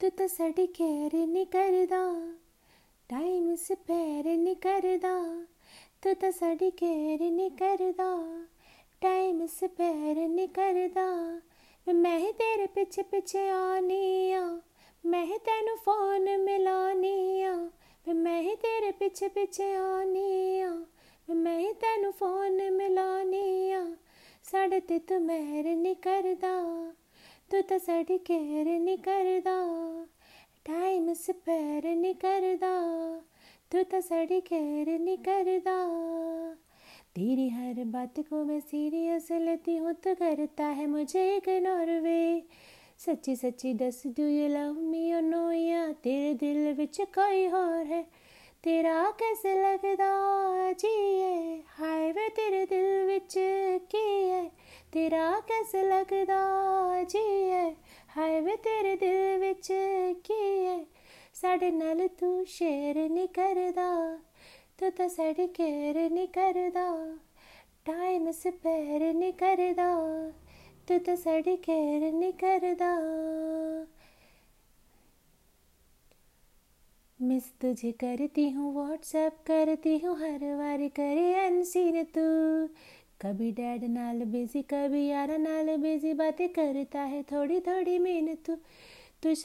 तू तो साड़ी केयर नहीं करदा टाइम स्पेयर नहीं करदा तू तो साड़ी केयर नहीं करदा टाइम स्पेयर नहीं करदा मैं ही तेरे पिछे पिछे आनी आ मैं ही तेनू फ़ोन मिलानी आ मैं ही तेरे पिछे पिछे आनी आ मैं ही तेनू फ़ोन मिलानी आ साढ़े ते तू तो साड़ी केयर नहीं करदा टाइम स्पेयर नहीं करदा तू तो साड़ी केयर नहीं करदा तेरी हर बात को मैं सीरियस लेती हूँ तो करता है मुझे इग्नोर वे। सच्ची सच्ची दस डू यू लव मी और नो या तेरे दिल विच कोई और है, तेरा कैसे लगदा? जी हाय वे तेरे दिल कैसे लगदा जी है हाय वे तेरे दिल विच है साढ़े नाल तू शेयर नहीं करदा, तू तो साड़ी केयर नहीं करदा, टाइम स्पेयर नहीं करदा, तू तो साड़ी केयर नहीं करदा। मिस तुझे करती हूँ व्हाट्सएप करती हूँ, हर बार करे अनसीन तू। कभी डैड नाल बिज़ी कभी यार नाल बिज़ी बातें करता है थोड़ी थोड़ी मेहनत। तू